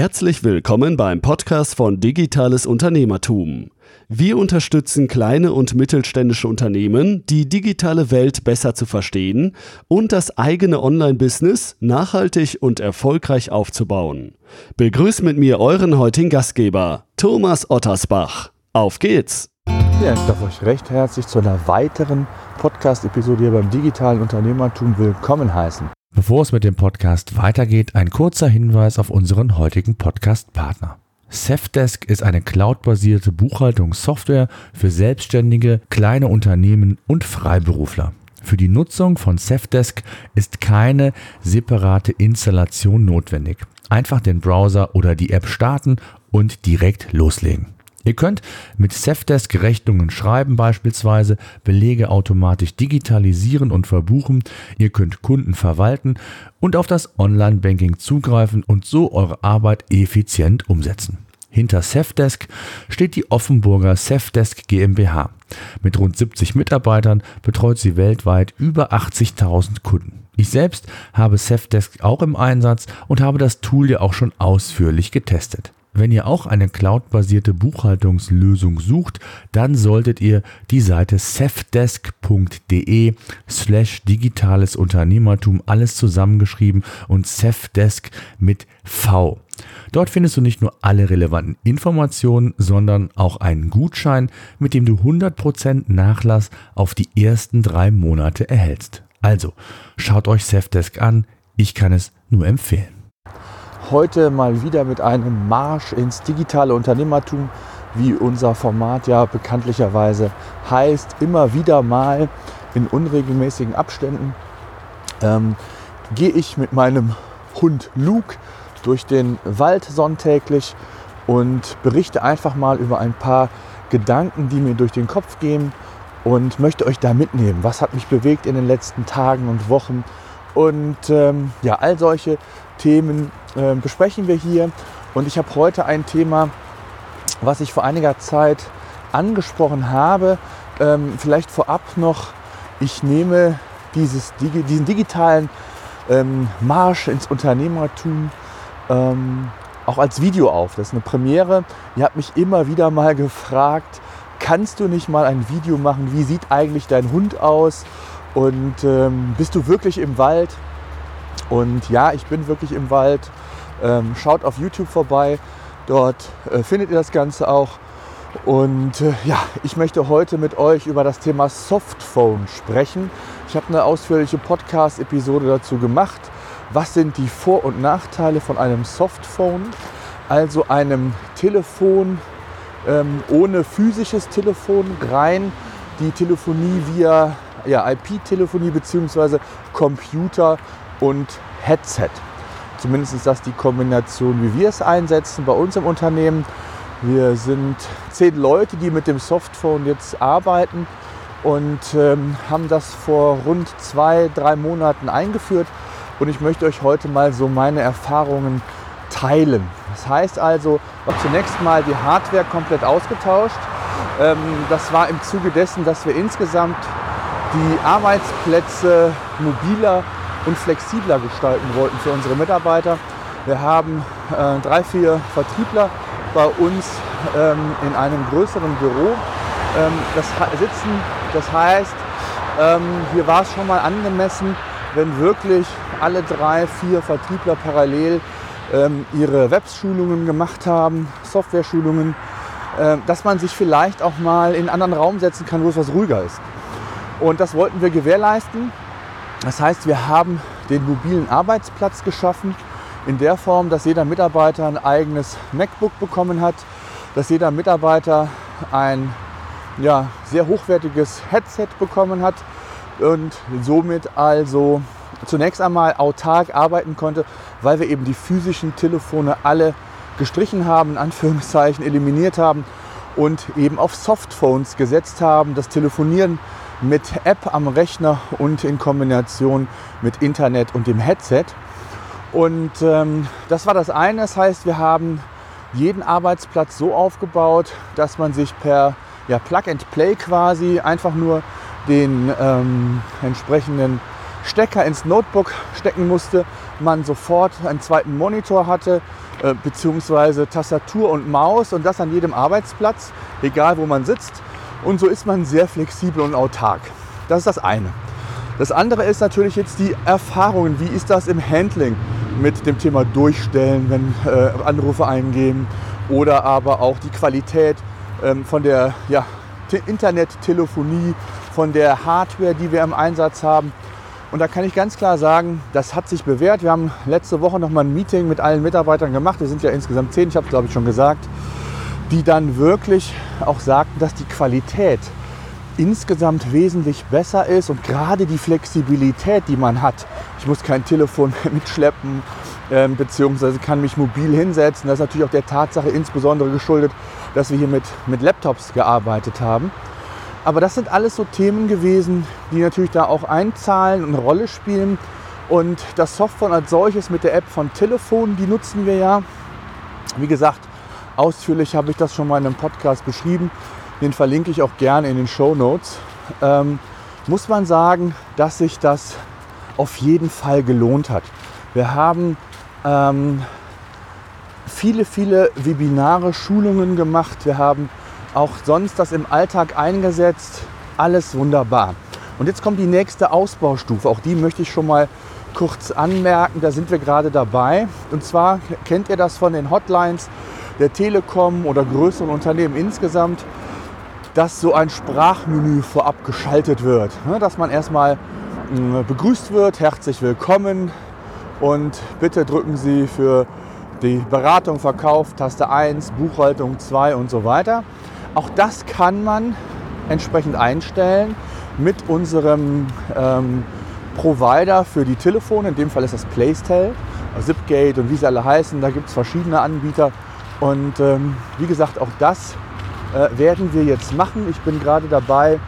Herzlich willkommen beim Podcast von Digitales Unternehmertum. Wir unterstützen kleine und mittelständische Unternehmen, die digitale Welt besser zu verstehen und das eigene Online-Business nachhaltig und erfolgreich aufzubauen. Begrüßt mit mir euren heutigen Gastgeber, Thomas Ottersbach. Auf geht's! Ja, ich darf euch recht herzlich zu einer weiteren Podcast-Episode hier beim digitalen Unternehmertum willkommen heißen. Bevor es mit dem Podcast weitergeht, ein kurzer Hinweis auf unseren heutigen Podcast-Partner. Safdesk ist eine cloudbasierte Buchhaltungssoftware für Selbstständige, kleine Unternehmen und Freiberufler. Für die Nutzung von Safdesk ist keine separate Installation notwendig. Einfach den Browser oder die App starten und direkt loslegen. Ihr könnt mit Safdesk Rechnungen schreiben beispielsweise, Belege automatisch digitalisieren und verbuchen, ihr könnt Kunden verwalten und auf das Online-Banking zugreifen und so eure Arbeit effizient umsetzen. Hinter Safdesk steht die Offenburger Safdesk GmbH. Mit rund 70 Mitarbeitern betreut sie weltweit über 80.000 Kunden. Ich selbst habe Safdesk auch im Einsatz und habe das Tool ja auch schon ausführlich getestet. Wenn ihr auch eine cloudbasierte Buchhaltungslösung sucht, dann solltet ihr die Seite cefdesk.de slash digitales Unternehmertum alles zusammengeschrieben und Cefdesk mit V. Dort findest du nicht nur alle relevanten Informationen, sondern auch einen Gutschein, mit dem du 100% Nachlass auf die ersten drei Monate erhältst. Also, schaut euch Cefdesk an, ich kann es nur empfehlen heute mal wieder mit einem Marsch ins digitale Unternehmertum, wie unser Format ja bekanntlicherweise heißt, immer wieder mal in unregelmäßigen Abständen ähm, gehe ich mit meinem Hund Luke durch den Wald sonntäglich und berichte einfach mal über ein paar Gedanken, die mir durch den Kopf gehen und möchte euch da mitnehmen. Was hat mich bewegt in den letzten Tagen und Wochen? Und ähm, ja, all solche Themen äh, besprechen wir hier. Und ich habe heute ein Thema, was ich vor einiger Zeit angesprochen habe. Ähm, vielleicht vorab noch, ich nehme dieses, diesen digitalen ähm, Marsch ins Unternehmertum ähm, auch als Video auf. Das ist eine Premiere. Ihr habt mich immer wieder mal gefragt, kannst du nicht mal ein Video machen? Wie sieht eigentlich dein Hund aus? Und ähm, bist du wirklich im Wald? Und ja, ich bin wirklich im Wald. Ähm, schaut auf YouTube vorbei. Dort äh, findet ihr das Ganze auch. Und äh, ja, ich möchte heute mit euch über das Thema Softphone sprechen. Ich habe eine ausführliche Podcast-Episode dazu gemacht. Was sind die Vor- und Nachteile von einem Softphone? Also einem Telefon ähm, ohne physisches Telefon, rein die Telefonie via ja, IP-Telefonie bzw. Computer und Headset. Zumindest ist das die Kombination, wie wir es einsetzen bei uns im Unternehmen. Wir sind zehn Leute, die mit dem Softphone jetzt arbeiten und ähm, haben das vor rund zwei, drei Monaten eingeführt. Und ich möchte euch heute mal so meine Erfahrungen teilen. Das heißt also, zunächst mal die Hardware komplett ausgetauscht. Ähm, das war im Zuge dessen, dass wir insgesamt die Arbeitsplätze mobiler und flexibler gestalten wollten für unsere Mitarbeiter. Wir haben äh, drei, vier Vertriebler bei uns ähm, in einem größeren Büro ähm, das sitzen. Das heißt, ähm, hier war es schon mal angemessen, wenn wirklich alle drei, vier Vertriebler parallel ähm, ihre Webschulungen gemacht haben, Software-Schulungen, äh, dass man sich vielleicht auch mal in einen anderen Raum setzen kann, wo es was ruhiger ist. Und das wollten wir gewährleisten. Das heißt, wir haben den mobilen Arbeitsplatz geschaffen in der Form, dass jeder Mitarbeiter ein eigenes MacBook bekommen hat, dass jeder Mitarbeiter ein ja, sehr hochwertiges Headset bekommen hat und somit also zunächst einmal autark arbeiten konnte, weil wir eben die physischen Telefone alle gestrichen haben, in Anführungszeichen eliminiert haben und eben auf Softphones gesetzt haben. Das Telefonieren mit App am Rechner und in Kombination mit Internet und dem Headset. Und ähm, das war das eine. Das heißt, wir haben jeden Arbeitsplatz so aufgebaut, dass man sich per ja, Plug and Play quasi einfach nur den ähm, entsprechenden Stecker ins Notebook stecken musste, man sofort einen zweiten Monitor hatte, äh, beziehungsweise Tastatur und Maus und das an jedem Arbeitsplatz, egal wo man sitzt. Und so ist man sehr flexibel und autark. Das ist das eine. Das andere ist natürlich jetzt die Erfahrungen. Wie ist das im Handling mit dem Thema Durchstellen, wenn äh, Anrufe eingehen oder aber auch die Qualität ähm, von der ja, Internettelefonie, von der Hardware, die wir im Einsatz haben. Und da kann ich ganz klar sagen, das hat sich bewährt. Wir haben letzte Woche noch mal ein Meeting mit allen Mitarbeitern gemacht. Wir sind ja insgesamt zehn, ich habe es glaube ich schon gesagt, die dann wirklich auch sagten, dass die Qualität insgesamt wesentlich besser ist und gerade die Flexibilität, die man hat. Ich muss kein Telefon mitschleppen, äh, beziehungsweise kann mich mobil hinsetzen. Das ist natürlich auch der Tatsache insbesondere geschuldet, dass wir hier mit, mit Laptops gearbeitet haben. Aber das sind alles so Themen gewesen, die natürlich da auch einzahlen und eine Rolle spielen. Und das Softphone als solches mit der App von Telefon, die nutzen wir ja. Wie gesagt, ausführlich habe ich das schon mal in einem Podcast beschrieben. Den verlinke ich auch gerne in den Show Notes. Ähm, muss man sagen, dass sich das auf jeden Fall gelohnt hat. Wir haben ähm, viele, viele Webinare, Schulungen gemacht. Wir haben auch sonst das im Alltag eingesetzt. Alles wunderbar. Und jetzt kommt die nächste Ausbaustufe. Auch die möchte ich schon mal kurz anmerken. Da sind wir gerade dabei. Und zwar kennt ihr das von den Hotlines der Telekom oder größeren Unternehmen insgesamt, dass so ein Sprachmenü vorab geschaltet wird. Ne, dass man erstmal hm, begrüßt wird, herzlich willkommen und bitte drücken Sie für die Beratung, Verkauf, Taste 1, Buchhaltung 2 und so weiter. Auch das kann man entsprechend einstellen mit unserem ähm, Provider für die Telefone. In dem Fall ist das Playstel, Zipgate und wie sie alle heißen. Da gibt es verschiedene Anbieter. Und ähm, wie gesagt, auch das äh, werden wir jetzt machen. Ich bin gerade dabei,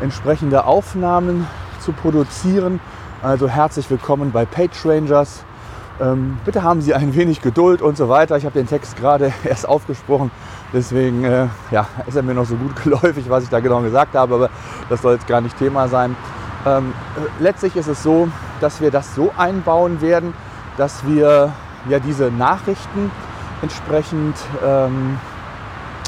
entsprechende Aufnahmen zu produzieren. Also herzlich willkommen bei PageRangers. Ähm, bitte haben Sie ein wenig Geduld und so weiter. Ich habe den Text gerade erst aufgesprochen. Deswegen äh, ja, ist er mir noch so gut geläufig, was ich da genau gesagt habe, aber das soll jetzt gar nicht Thema sein. Ähm, letztlich ist es so, dass wir das so einbauen werden, dass wir ja diese Nachrichten entsprechend ähm,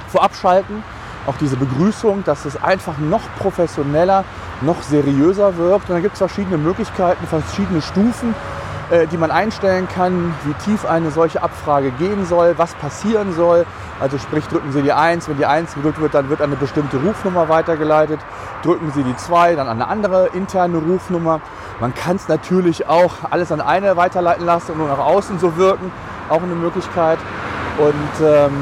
vorab schalten. Auch diese Begrüßung, dass es einfach noch professioneller, noch seriöser wirkt. Und da gibt es verschiedene Möglichkeiten, verschiedene Stufen, äh, die man einstellen kann, wie tief eine solche Abfrage gehen soll, was passieren soll. Also sprich, drücken Sie die 1, wenn die 1 gedrückt wird, dann wird eine bestimmte Rufnummer weitergeleitet. Drücken Sie die 2, dann eine andere interne Rufnummer. Man kann es natürlich auch alles an eine weiterleiten lassen und nur nach außen so wirken. Auch eine Möglichkeit. Und ähm,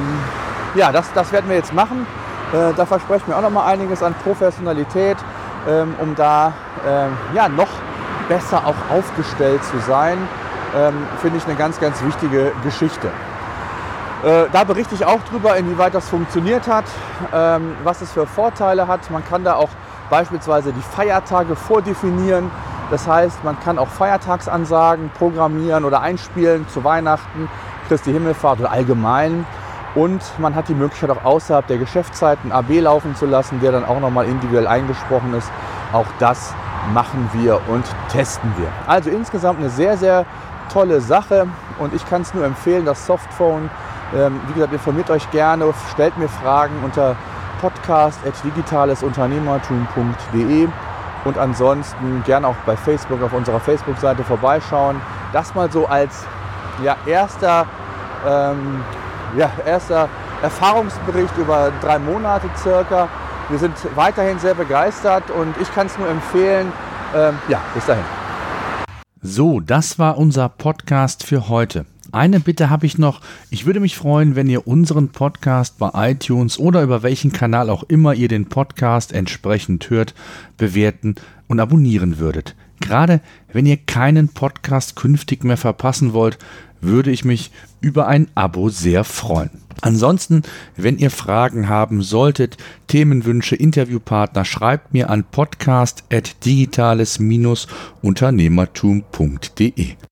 ja, das, das werden wir jetzt machen. Äh, da versprechen wir auch noch mal einiges an Professionalität, ähm, um da äh, ja, noch besser auch aufgestellt zu sein, ähm, finde ich eine ganz, ganz wichtige Geschichte. Äh, da berichte ich auch drüber, inwieweit das funktioniert hat, ähm, was es für Vorteile hat. Man kann da auch beispielsweise die Feiertage vordefinieren. Das heißt, man kann auch Feiertagsansagen programmieren oder einspielen zu Weihnachten, Christi Himmelfahrt oder allgemein. Und man hat die Möglichkeit auch außerhalb der Geschäftszeiten AB laufen zu lassen, der dann auch nochmal individuell eingesprochen ist. Auch das machen wir und testen wir. Also insgesamt eine sehr, sehr tolle Sache und ich kann es nur empfehlen, das Softphone. Ähm, wie gesagt, informiert euch gerne, stellt mir Fragen unter podcast.digitalesunternehmertum.de und ansonsten gerne auch bei Facebook auf unserer Facebook-Seite vorbeischauen. Das mal so als ja, erster, ähm, ja, erster Erfahrungsbericht über drei Monate circa. Wir sind weiterhin sehr begeistert und ich kann es nur empfehlen. Ähm, ja, bis dahin. So, das war unser Podcast für heute. Eine Bitte habe ich noch. Ich würde mich freuen, wenn ihr unseren Podcast bei iTunes oder über welchen Kanal auch immer ihr den Podcast entsprechend hört, bewerten und abonnieren würdet. Gerade wenn ihr keinen Podcast künftig mehr verpassen wollt, würde ich mich über ein Abo sehr freuen. Ansonsten, wenn ihr Fragen haben solltet, Themenwünsche, Interviewpartner, schreibt mir an podcast.digitales-unternehmertum.de.